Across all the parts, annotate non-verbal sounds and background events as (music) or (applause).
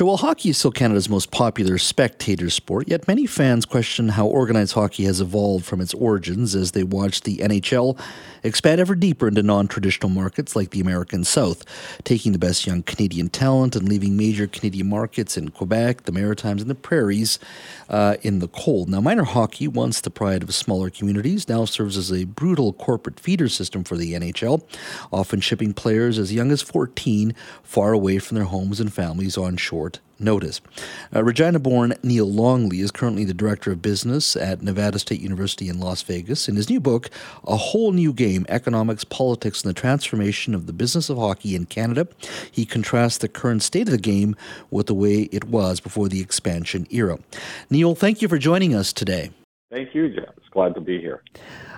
So while hockey is still Canada's most popular spectator sport, yet many fans question how organized hockey has evolved from its origins as they watch the NHL expand ever deeper into non traditional markets like the American South, taking the best young Canadian talent and leaving major Canadian markets in Quebec, the Maritimes, and the Prairies uh, in the cold. Now, minor hockey, once the pride of smaller communities, now serves as a brutal corporate feeder system for the NHL, often shipping players as young as 14 far away from their homes and families on shore notice. Uh, Regina born Neil Longley is currently the director of business at Nevada State University in Las Vegas. In his new book, A Whole New Game Economics, Politics, and the Transformation of the Business of Hockey in Canada, he contrasts the current state of the game with the way it was before the expansion era. Neil, thank you for joining us today. Thank you, Jeff. It's glad to be here.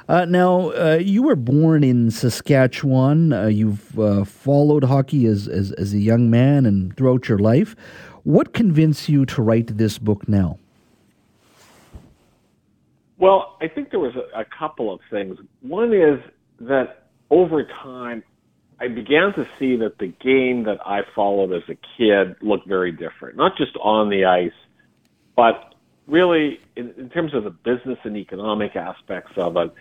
Uh, now, uh, you were born in Saskatchewan. Uh, you've uh, followed hockey as, as, as, a young man and throughout your life. What convinced you to write this book now? Well, I think there was a, a couple of things. One is that over time, I began to see that the game that I followed as a kid looked very different, not just on the ice, but really in, in terms of the business and economic aspects of it.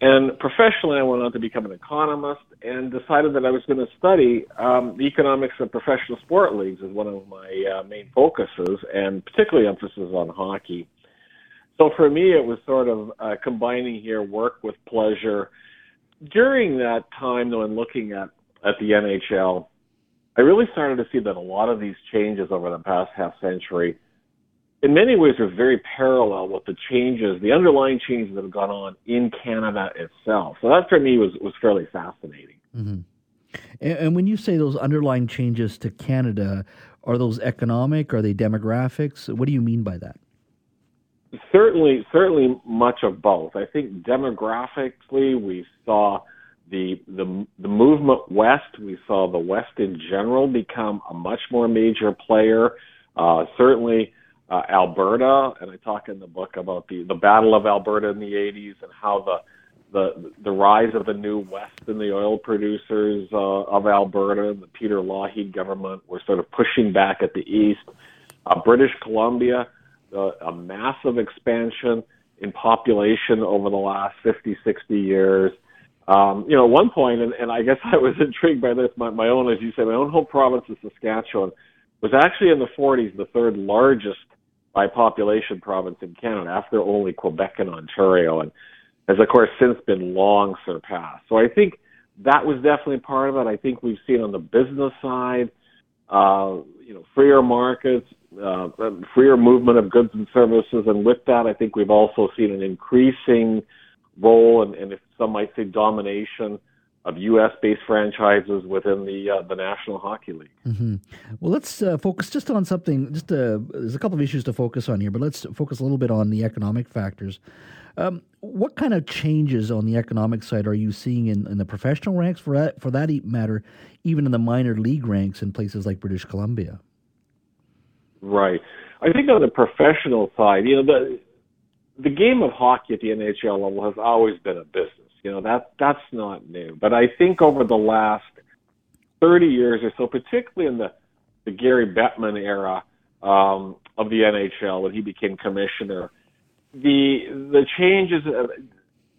And professionally, I went on to become an economist and decided that I was going to study um, the economics of professional sport leagues as one of my uh, main focuses, and particularly emphasis on hockey. So for me, it was sort of uh, combining here work with pleasure. During that time, though, and looking at at the NHL, I really started to see that a lot of these changes over the past half century in many ways are very parallel with the changes, the underlying changes that have gone on in Canada itself. So that for me was, was fairly fascinating. Mm-hmm. And, and, when you say those underlying changes to Canada, are those economic? Are they demographics? What do you mean by that? Certainly, certainly much of both. I think demographically, we saw the the the movement west. We saw the West in general become a much more major player. Uh, certainly, uh, Alberta, and I talk in the book about the the Battle of Alberta in the 80s and how the the the rise of the new West and the oil producers uh, of Alberta, and the Peter Lougheed government, were sort of pushing back at the East. Uh, British Columbia, uh, a massive expansion in population over the last 50, 60 years. Um, you know, at one point, and, and I guess I was (laughs) intrigued by this, my, my own, as you say, my own home province of Saskatchewan was actually in the 40s the third largest by population province in Canada after only Quebec and Ontario, and has of course since been long surpassed. So I think that was definitely part of it. I think we've seen on the business side, uh, you know, freer markets, uh, freer movement of goods and services, and with that, I think we've also seen an increasing role and, and if some might say domination of U.S. based franchises within the uh, the National Hockey League. Mm-hmm. Well, let's uh, focus just on something. Just uh, there's a couple of issues to focus on here, but let's focus a little bit on the economic factors. Um, what kind of changes on the economic side are you seeing in, in the professional ranks for that, for that matter, even in the minor league ranks in places like British Columbia? Right. I think on the professional side, you know, the the game of hockey at the NHL level has always been a business you know that that's not new. But I think over the last 30 years or so, particularly in the the Gary Bettman era um, of the NHL when he became commissioner, the the changes. Uh,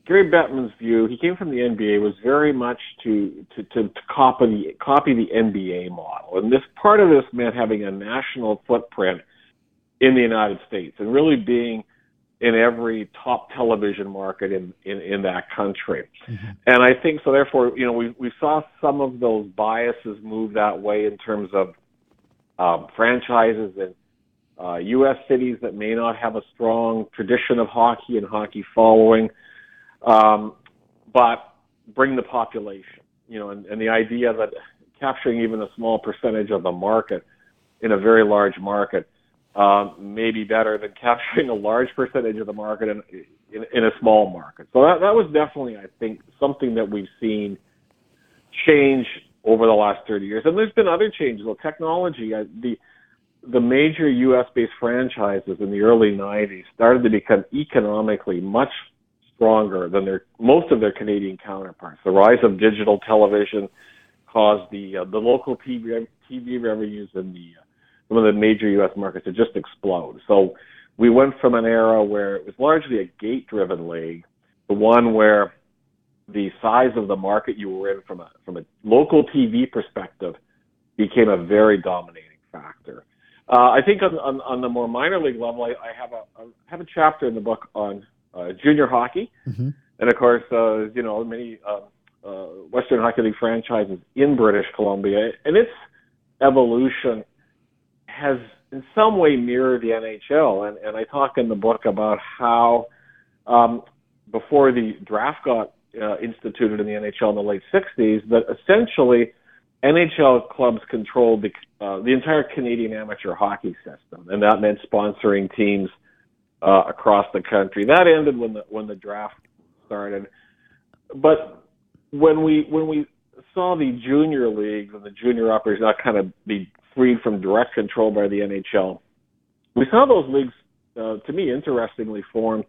Gary Bettman's view, he came from the NBA, was very much to, to, to, to copy the copy the NBA model, and this part of this meant having a national footprint in the United States and really being in every top television market in, in, in that country. Mm-hmm. And I think so therefore, you know, we, we saw some of those biases move that way in terms of um, franchises in uh, U.S. cities that may not have a strong tradition of hockey and hockey following, um, but bring the population, you know, and, and the idea that capturing even a small percentage of the market in a very large market um, may be better than capturing a large percentage of the market in, in, in a small market. So that, that was definitely, I think, something that we've seen change over the last 30 years. And there's been other changes. Well, technology, uh, the the major U.S. based franchises in the early 90s started to become economically much stronger than their most of their Canadian counterparts. The rise of digital television caused the uh, the local TV TV revenues and the uh, some of the major U.S. markets to just explode. So we went from an era where it was largely a gate-driven league to one where the size of the market you were in from a from a local TV perspective became a very dominating factor. Uh, I think on, on, on the more minor league level, I, I have a I have a chapter in the book on uh, junior hockey, mm-hmm. and of course, uh, you know many uh, uh, Western Hockey League franchises in British Columbia, and its evolution has in some way mirrored the NHL. And, and I talk in the book about how um, before the draft got uh, instituted in the NHL in the late 60s, that essentially NHL clubs controlled the, uh, the entire Canadian amateur hockey system, and that meant sponsoring teams uh, across the country. That ended when the when the draft started, but when we when we saw the junior leagues and the junior uppers not kind of be freed from direct control by the NHL, we saw those leagues, uh, to me, interestingly formed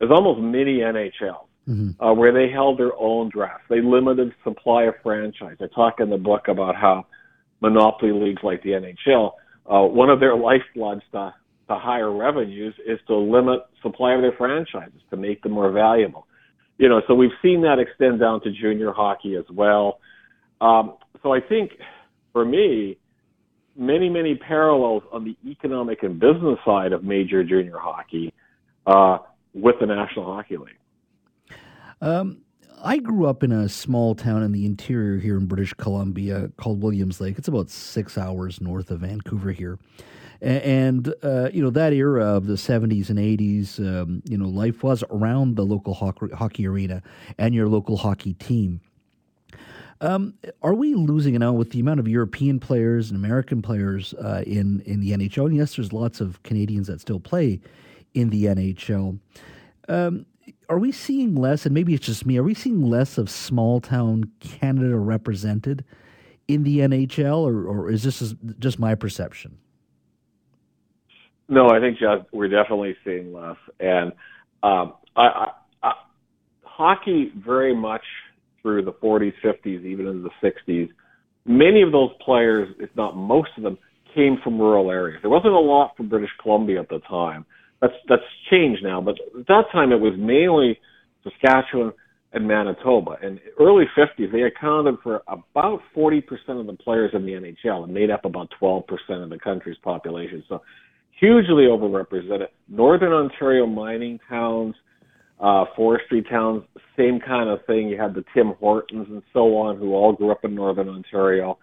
as almost mini NHL mm-hmm. uh, where they held their own drafts. They limited supply of franchise. I talk in the book about how monopoly leagues like the NHL, uh, one of their lifebloods to, to higher revenues is to limit supply of their franchises to make them more valuable. You know, so we've seen that extend down to junior hockey as well. Um, so I think for me, many, many parallels on the economic and business side of major junior hockey uh, with the National Hockey League. Um, I grew up in a small town in the interior here in British Columbia called Williams Lake. It's about six hours north of Vancouver here. And, uh, you know, that era of the 70s and 80s, um, you know, life was around the local hockey, hockey arena and your local hockey team. Um, are we losing it now with the amount of European players and American players uh, in in the NHL? And yes, there's lots of Canadians that still play in the NHL. Um, are we seeing less, and maybe it's just me, are we seeing less of small town Canada represented in the NHL, or, or is this just my perception? No, I think we're definitely seeing less. And um, I, I, I, hockey very much through the 40s, 50s, even into the 60s, many of those players, if not most of them, came from rural areas. There wasn't a lot from British Columbia at the time. That's that's changed now, but at that time it was mainly Saskatchewan and Manitoba. In early 50s, they accounted for about 40% of the players in the NHL and made up about 12% of the country's population. So hugely overrepresented. Northern Ontario mining towns, uh, forestry towns, same kind of thing. You had the Tim Hortons and so on, who all grew up in Northern Ontario.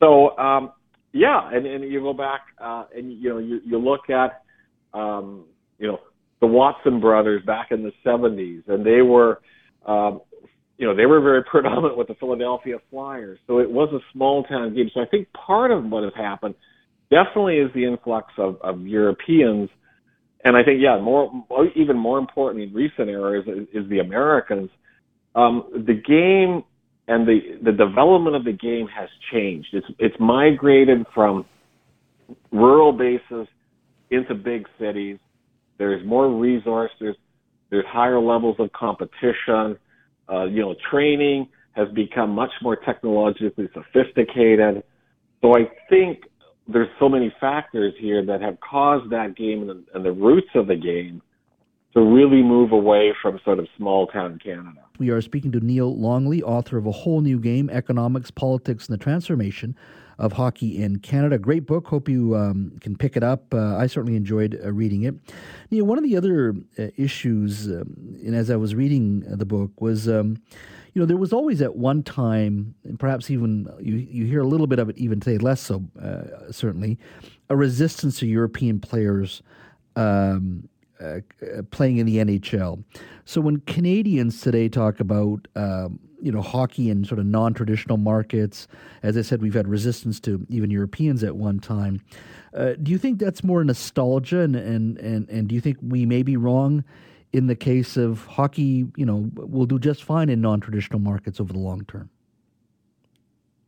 So um, yeah, and, and you go back uh, and you know you, you look at um, you know, the Watson brothers back in the 70s, and they were, um, you know, they were very (laughs) predominant with the Philadelphia Flyers. So it was a small town game. So I think part of what has happened definitely is the influx of, of Europeans. And I think, yeah, more, even more important in recent eras is, is the Americans. Um, the game and the, the development of the game has changed. It's, it's migrated from rural bases into big cities. There's more resources. There's higher levels of competition. Uh, you know, training has become much more technologically sophisticated. So I think there's so many factors here that have caused that game and the, and the roots of the game to really move away from sort of small town Canada. We are speaking to Neil Longley, author of A Whole New Game Economics, Politics, and the Transformation of hockey in Canada. Great book. Hope you um, can pick it up. Uh, I certainly enjoyed uh, reading it. Know, one of the other uh, issues, um, and as I was reading the book, was. Um, you know, there was always at one time, and perhaps even you, you hear a little bit of it even today, less so, uh, certainly, a resistance to European players um, uh, playing in the NHL. So when Canadians today talk about um, you know hockey in sort of non-traditional markets, as I said, we've had resistance to even Europeans at one time. Uh, do you think that's more nostalgia, and, and and and do you think we may be wrong in the case of hockey? You know, will do just fine in non-traditional markets over the long term.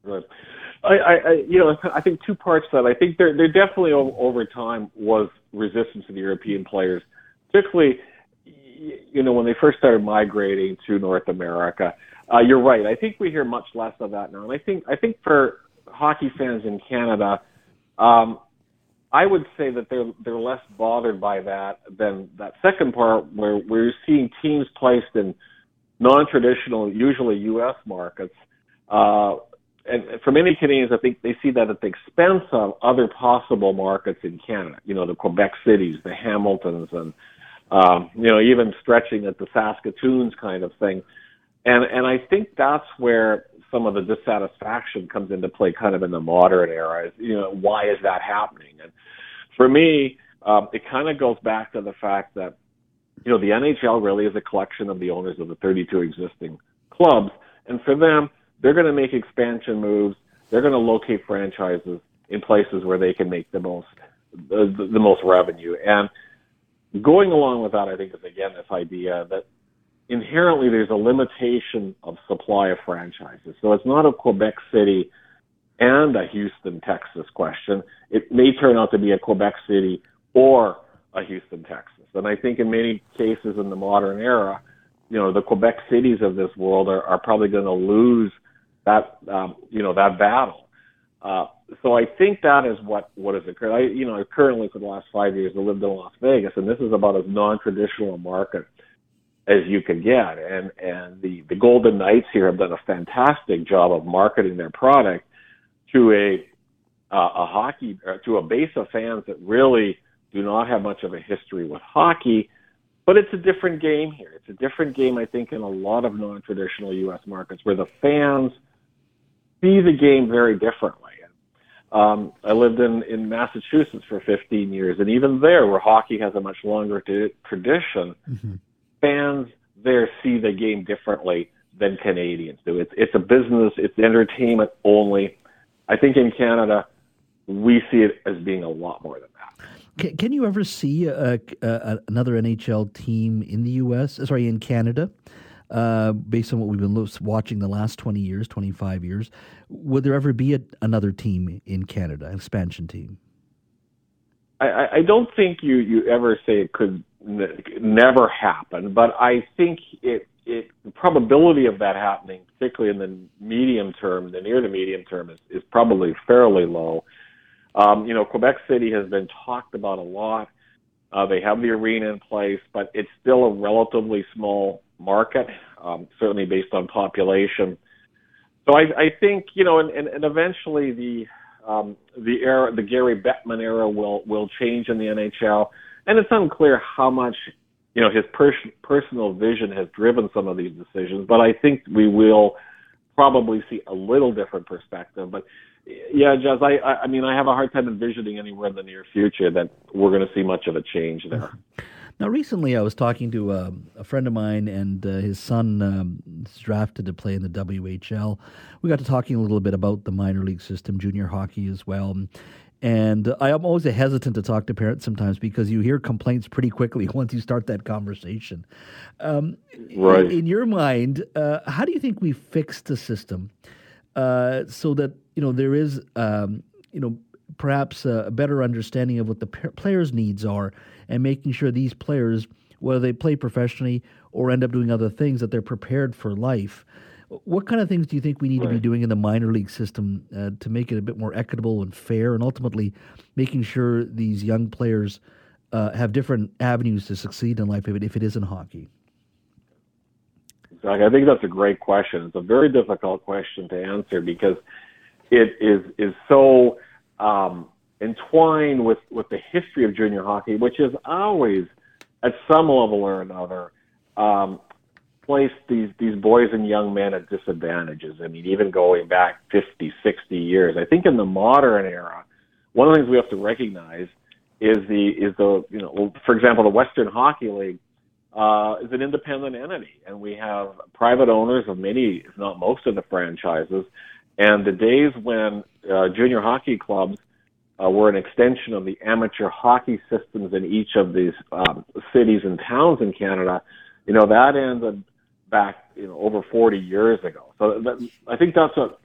Right. I, I, you know, I think two parts to that. I think there, there definitely over time was resistance to the European players particularly, you know, when they first started migrating to North America. Uh, you're right. I think we hear much less of that now, and I think I think for hockey fans in Canada, um, I would say that they're they're less bothered by that than that second part where we're seeing teams placed in non-traditional, usually U.S. markets. Uh, and for many Canadians, I think they see that at the expense of other possible markets in Canada. You know, the Quebec cities, the Hamiltons, and um, you know, even stretching at the Saskatoons kind of thing. And and I think that's where some of the dissatisfaction comes into play, kind of in the modern era. You know, why is that happening? And for me, um, it kind of goes back to the fact that you know the NHL really is a collection of the owners of the 32 existing clubs, and for them, they're going to make expansion moves. They're going to locate franchises in places where they can make the most the, the most revenue. And going along with that, I think is again this idea that inherently there's a limitation of supply of franchises. So it's not a Quebec City and a Houston, Texas question. It may turn out to be a Quebec City or a Houston, Texas. And I think in many cases in the modern era, you know, the Quebec cities of this world are, are probably going to lose that, um, you know, that battle. Uh, so I think that is what what has occurred. I, you know, currently for the last five years I lived in Las Vegas, and this is about as non-traditional a market as you can get. And and the the Golden Knights here have done a fantastic job of marketing their product to a uh, a hockey uh, to a base of fans that really do not have much of a history with hockey. But it's a different game here. It's a different game, I think, in a lot of non-traditional U.S. markets where the fans see the game very differently. Um, I lived in, in Massachusetts for 15 years, and even there, where hockey has a much longer t- tradition, mm-hmm. Fans there see the game differently than Canadians do. It's it's a business, it's entertainment only. I think in Canada, we see it as being a lot more than that. Can, can you ever see a, a, another NHL team in the U.S. Sorry, in Canada? uh, based on what we've been watching the last 20 years, 25 years. Would there ever be a, another team in Canada, an expansion team? I, I don't think you, you ever say it could n- never happen, but I think it, it, the probability of that happening, particularly in the medium term, the near to medium term, is, is probably fairly low. Um, you know, Quebec City has been talked about a lot. Uh, they have the arena in place, but it's still a relatively small market, um, certainly based on population. So I, I think you know, and, and, and eventually the um, the era, the Gary Bettman era, will will change in the NHL, and it's unclear how much you know his pers- personal vision has driven some of these decisions. But I think we will probably see a little different perspective. But yeah, Jas, I, I, I mean, I have a hard time envisioning anywhere in the near future that we're going to see much of a change there. Now, recently I was talking to uh, a friend of mine, and uh, his son um, is drafted to play in the WHL. We got to talking a little bit about the minor league system, junior hockey as well. And I am always hesitant to talk to parents sometimes because you hear complaints pretty quickly (laughs) once you start that conversation. Um, right. In, in your mind, uh, how do you think we fix the system uh, so that you know there is um, you know perhaps a better understanding of what the players' needs are and making sure these players, whether they play professionally or end up doing other things, that they're prepared for life. What kind of things do you think we need right. to be doing in the minor league system uh, to make it a bit more equitable and fair, and ultimately making sure these young players uh, have different avenues to succeed in life if it, if it isn't hockey? I think that's a great question. It's a very difficult question to answer because it is is so um, entwined with, with the history of junior hockey, which has always, at some level or another, um, placed these, these boys and young men at disadvantages. I mean, even going back 50, 60 years. I think in the modern era, one of the things we have to recognize is the, is the, you know, for example, the Western Hockey League uh, is an independent entity, and we have private owners of many, if not most, of the franchises. And the days when uh, junior hockey clubs uh, were an extension of the amateur hockey systems in each of these um, cities and towns in Canada. You know that ended back you know over 40 years ago. So that, I think that's what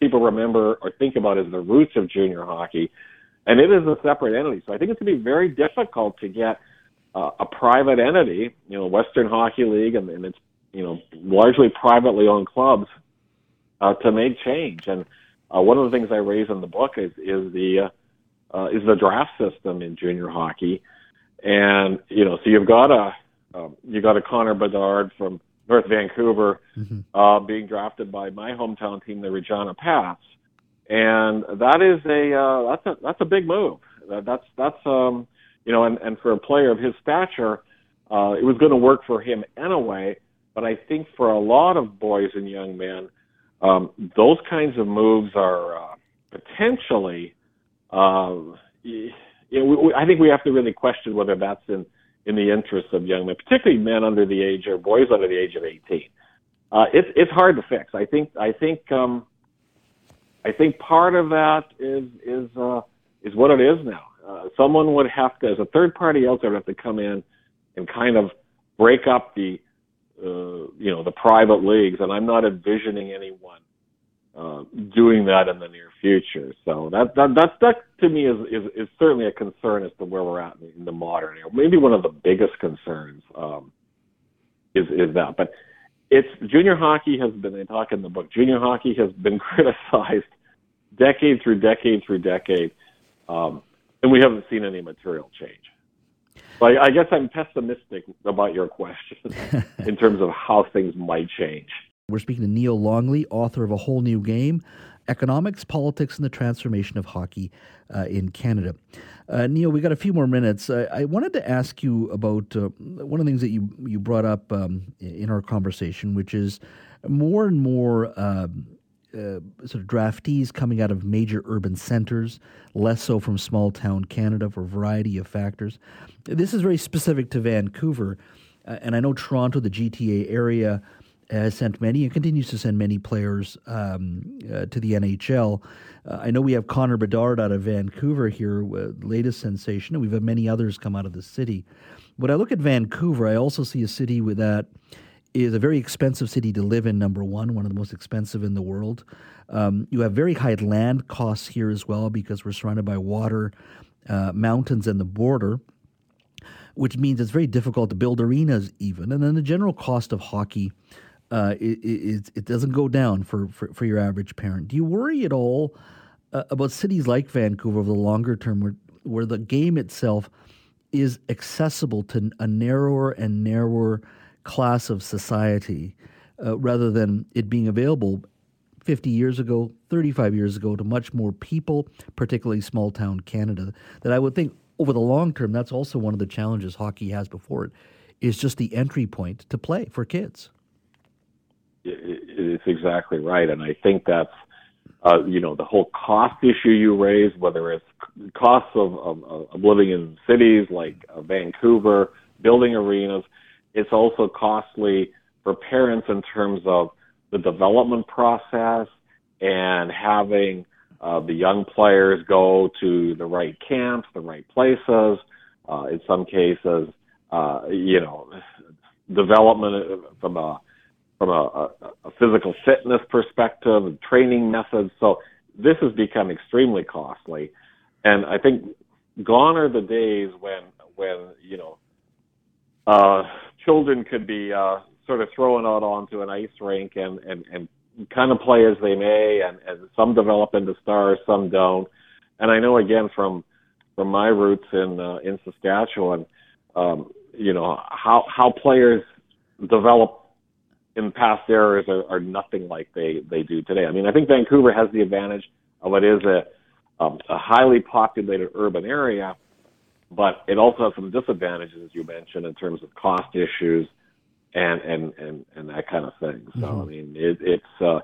people remember or think about as the roots of junior hockey, and it is a separate entity. So I think it's going to be very difficult to get uh, a private entity, you know, Western Hockey League, and, and it's you know largely privately owned clubs uh, to make change. And uh, one of the things I raise in the book is is the uh, uh, is the draft system in junior hockey, and you know, so you've got a um, you got a Connor Bedard from North Vancouver mm-hmm. uh, being drafted by my hometown team, the Regina Pats, and that is a uh, that's a that's a big move. That's that's um, you know, and, and for a player of his stature, uh, it was going to work for him anyway. But I think for a lot of boys and young men, um, those kinds of moves are uh, potentially. Uh, you know, we, we, I think we have to really question whether that's in in the interests of young men, particularly men under the age or boys under the age of 18. Uh, it's it's hard to fix. I think I think um, I think part of that is is uh, is what it is now. Uh, someone would have to, as a third party there, would have to come in and kind of break up the uh, you know the private leagues, and I'm not envisioning anyone uh, doing that in the near future. So that that that, that to me is, is is certainly a concern as to where we're at in, the modern era. Maybe one of the biggest concerns um, is is that, but it's junior hockey has been. I talk in the book. Junior hockey has been (laughs) criticized decade through decade through decade, um, and we haven't seen any material change. I, I guess I'm pessimistic about your question (laughs) in terms of how things might change. We're speaking to Neil Longley, author of A Whole New Game Economics, Politics, and the Transformation of Hockey uh, in Canada. Uh, Neil, we got a few more minutes. Uh, I wanted to ask you about uh, one of the things that you, you brought up um, in our conversation, which is more and more. Um, uh, sort of draftees coming out of major urban centers, less so from small town Canada for a variety of factors. This is very specific to Vancouver, uh, and I know Toronto, the GTA area, has sent many and continues to send many players um, uh, to the NHL. Uh, I know we have Connor Bedard out of Vancouver here, uh, latest sensation, and we've had many others come out of the city. When I look at Vancouver, I also see a city with that is a very expensive city to live in. Number one, one of the most expensive in the world. Um, you have very high land costs here as well because we're surrounded by water, uh, mountains, and the border which means it's very difficult to build arenas even. And then the general cost of hockey uh, it, it, it, doesn't go down for, for, for, your average parent. Do you worry at all uh, about cities like Vancouver over the longer term where, where the game itself is accessible to a narrower and narrower class of society uh, rather than it being available 50 years ago, 35 years ago to much more people, particularly small town Canada, that I would think over the long term, that's also one of the challenges hockey has before it, is just the entry point to play for kids it's exactly right, and I think that's uh, you know the whole cost issue you raise, whether it's costs of, of, of living in cities like uh, Vancouver, building arenas. It's also costly for parents in terms of the development process and having uh, the young players go to the right camps, the right places. Uh, in some cases, uh, you know, development from a from a, a, a physical fitness perspective, training methods. So this has become extremely costly, and I think gone are the days when when you know uh, children could be uh, sort of thrown out onto an ice rink and and and kind of play as they may, and, and some develop into stars, some don't. And I know again from from my roots in uh, in Saskatchewan, um, you know how how players develop in past eras are, are nothing like they they do today. I mean, I think Vancouver has the advantage of it is a um, a highly populated urban area, but it also has some disadvantages, as you mentioned, in terms of cost issues and and and and that kind of thing. So mm-hmm. I mean, it, it's uh,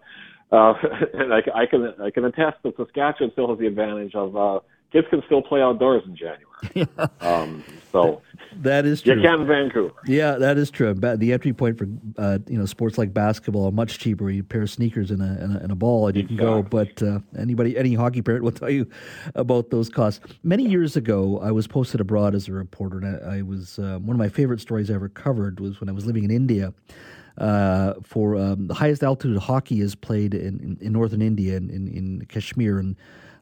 uh, (laughs) and I, I can I can attest that Saskatchewan still has the advantage of uh, kids can still play outdoors in January. (laughs) um, so that is true. You can in Vancouver. Yeah, that is true. The entry point for uh, you know sports like basketball are much cheaper. You pair of sneakers and a, and a, and a ball, and you exactly. can go. But uh, anybody, any hockey parent will (laughs) tell you about those costs. Many years ago, I was posted abroad as a reporter, and I, I was uh, one of my favorite stories I ever covered was when I was living in India. Uh, for um, the highest altitude hockey is played in, in, in northern India, in, in, in Kashmir, and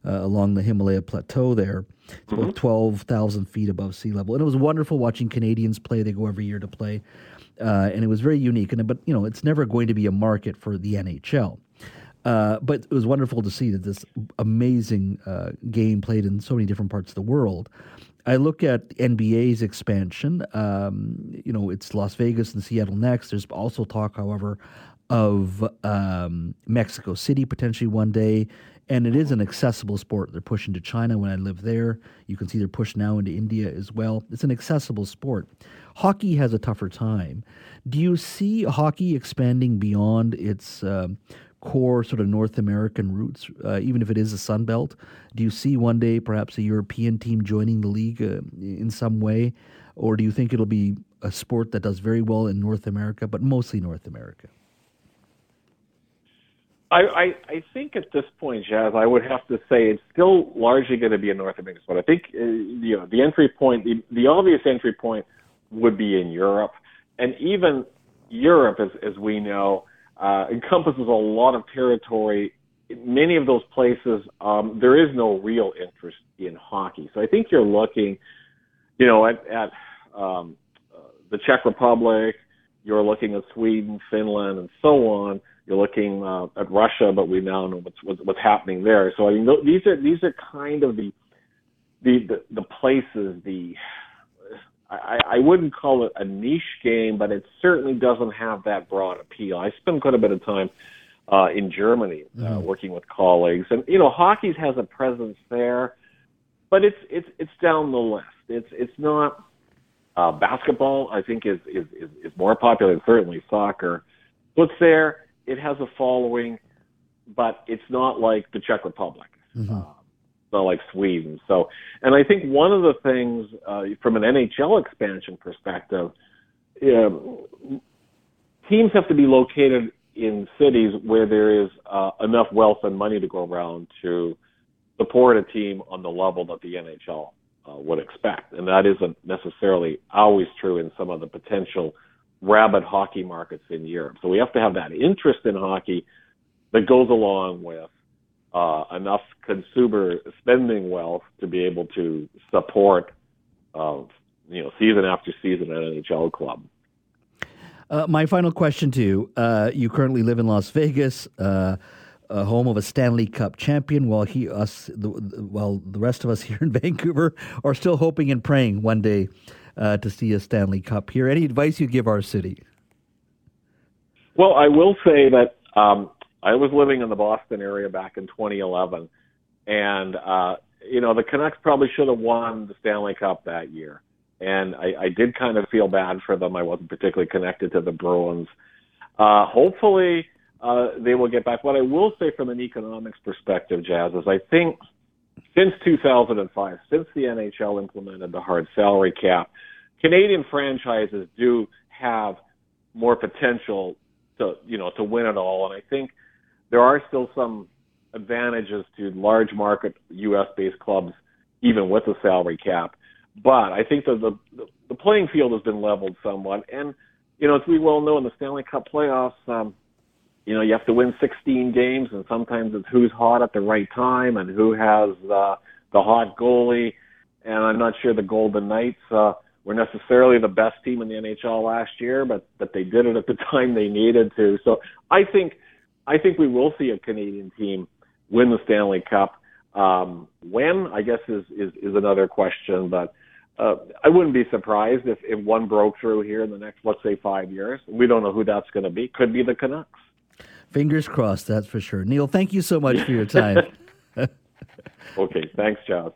uh, along the Himalaya plateau there. It's mm-hmm. about 12,000 feet above sea level. And it was wonderful watching Canadians play. They go every year to play. Uh, and it was very unique. And But, you know, it's never going to be a market for the NHL. Uh, but it was wonderful to see that this amazing uh, game played in so many different parts of the world. I look at NBA's expansion. Um, you know, it's Las Vegas and Seattle next. There's also talk, however, of um, Mexico City potentially one day. And it is an accessible sport. They're pushing to China when I live there. You can see they're pushing now into India as well. It's an accessible sport. Hockey has a tougher time. Do you see hockey expanding beyond its uh, core sort of North American roots, uh, even if it is a Sun Belt? Do you see one day perhaps a European team joining the league uh, in some way? Or do you think it'll be a sport that does very well in North America, but mostly North America? I, I, I think at this point, Jas, I would have to say it's still largely going to be a North American sport. I think uh, you know the entry point, the, the obvious entry point would be in Europe, and even Europe, as as we know, uh, encompasses a lot of territory. In many of those places, um, there is no real interest in hockey. So I think you're looking, you know, at, at um, uh, the Czech Republic, you're looking at Sweden, Finland, and so on. You're looking uh, at Russia, but we now know what's, what's what's happening there. So I mean, these are these are kind of the the the, the places the I, I wouldn't call it a niche game, but it certainly doesn't have that broad appeal. I spend quite a bit of time uh, in Germany uh, mm-hmm. working with colleagues, and you know, hockey has a presence there, but it's it's it's down the list. It's it's not uh, basketball. I think is, is is is more popular than certainly soccer. So it's there. It has a following, but it's not like the Czech Republic. Mm-hmm. Uh, not like Sweden. So, and I think one of the things uh, from an NHL expansion perspective, um, teams have to be located in cities where there is uh, enough wealth and money to go around to support a team on the level that the NHL uh, would expect, and that isn't necessarily always true in some of the potential rabid hockey markets in Europe. So we have to have that interest in hockey that goes along with uh, enough consumer spending wealth to be able to support, uh, you know, season after season an NHL club. Uh, my final question to you: uh, You currently live in Las Vegas, uh, home of a Stanley Cup champion. While he, us, the, while the rest of us (laughs) here in Vancouver are still hoping and praying one day uh, to see a Stanley Cup here. Any advice you give our city? Well, I will say that um, I was living in the Boston area back in 2011, and uh, you know the Canucks probably should have won the Stanley Cup that year, and I, I did kind of feel bad for them. I wasn't particularly connected to the Bruins. Uh, hopefully, uh, they will get back. What I will say from an economics perspective, Jas, is I think since 2005, since the NHL implemented the hard salary cap, Canadian franchises do have more potential to you know to win it all, and I think there are still some advantages to large market U.S. based clubs, even with the salary cap. But I think that the, the the playing field has been leveled somewhat, and you know, as we well know in the Stanley Cup playoffs, um, you know, you have to win 16 games, and sometimes it's who's hot at the right time and who has uh, the hot goalie. And I'm not sure the Golden Knights uh, were necessarily the best team in the NHL last year, but but they did it at the (laughs) time they needed to. So I think I think we will see a Canadian team win the Stanley Cup. Um, when I guess is is, is another question, but uh, I wouldn't be surprised if, if one broke through here in the next, let's say, five years. We don't know who that's going to be. Could be the Canucks. Fingers crossed, that's for sure. Neil, thank you so much for your time. (laughs) (laughs) okay, thanks, Charles.